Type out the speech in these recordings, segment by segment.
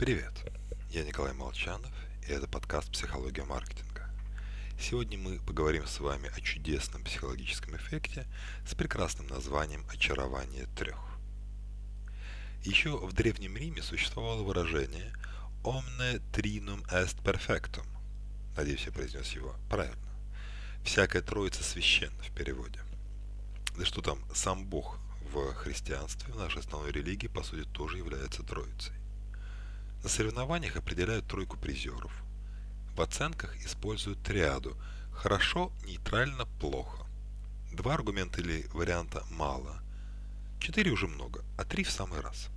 Привет, я Николай Молчанов, и это подкаст «Психология маркетинга». Сегодня мы поговорим с вами о чудесном психологическом эффекте с прекрасным названием «Очарование трех». Еще в Древнем Риме существовало выражение «Omne trinum est perfectum». Надеюсь, я произнес его правильно. «Всякая троица священна» в переводе. Да что там, сам Бог в христианстве, в нашей основной религии, по сути, тоже является троицей. На соревнованиях определяют тройку призеров. В оценках используют триаду «хорошо», «нейтрально», «плохо». Два аргумента или варианта мало. Четыре уже много, а три в самый раз.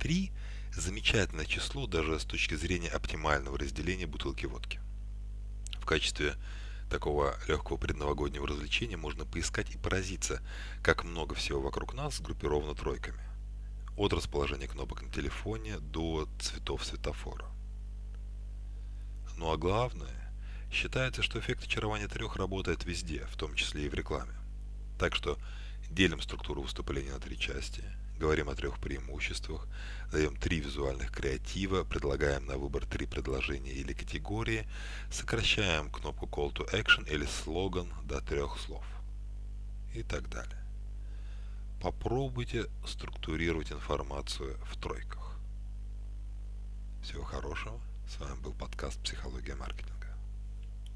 Три – замечательное число даже с точки зрения оптимального разделения бутылки водки. В качестве такого легкого предновогоднего развлечения можно поискать и поразиться, как много всего вокруг нас сгруппировано тройками от расположения кнопок на телефоне до цветов светофора. Ну а главное, считается, что эффект очарования трех работает везде, в том числе и в рекламе. Так что делим структуру выступления на три части, говорим о трех преимуществах, даем три визуальных креатива, предлагаем на выбор три предложения или категории, сокращаем кнопку Call to Action или слоган до трех слов и так далее. Попробуйте структурировать информацию в тройках. Всего хорошего. С вами был подкаст «Психология маркетинга».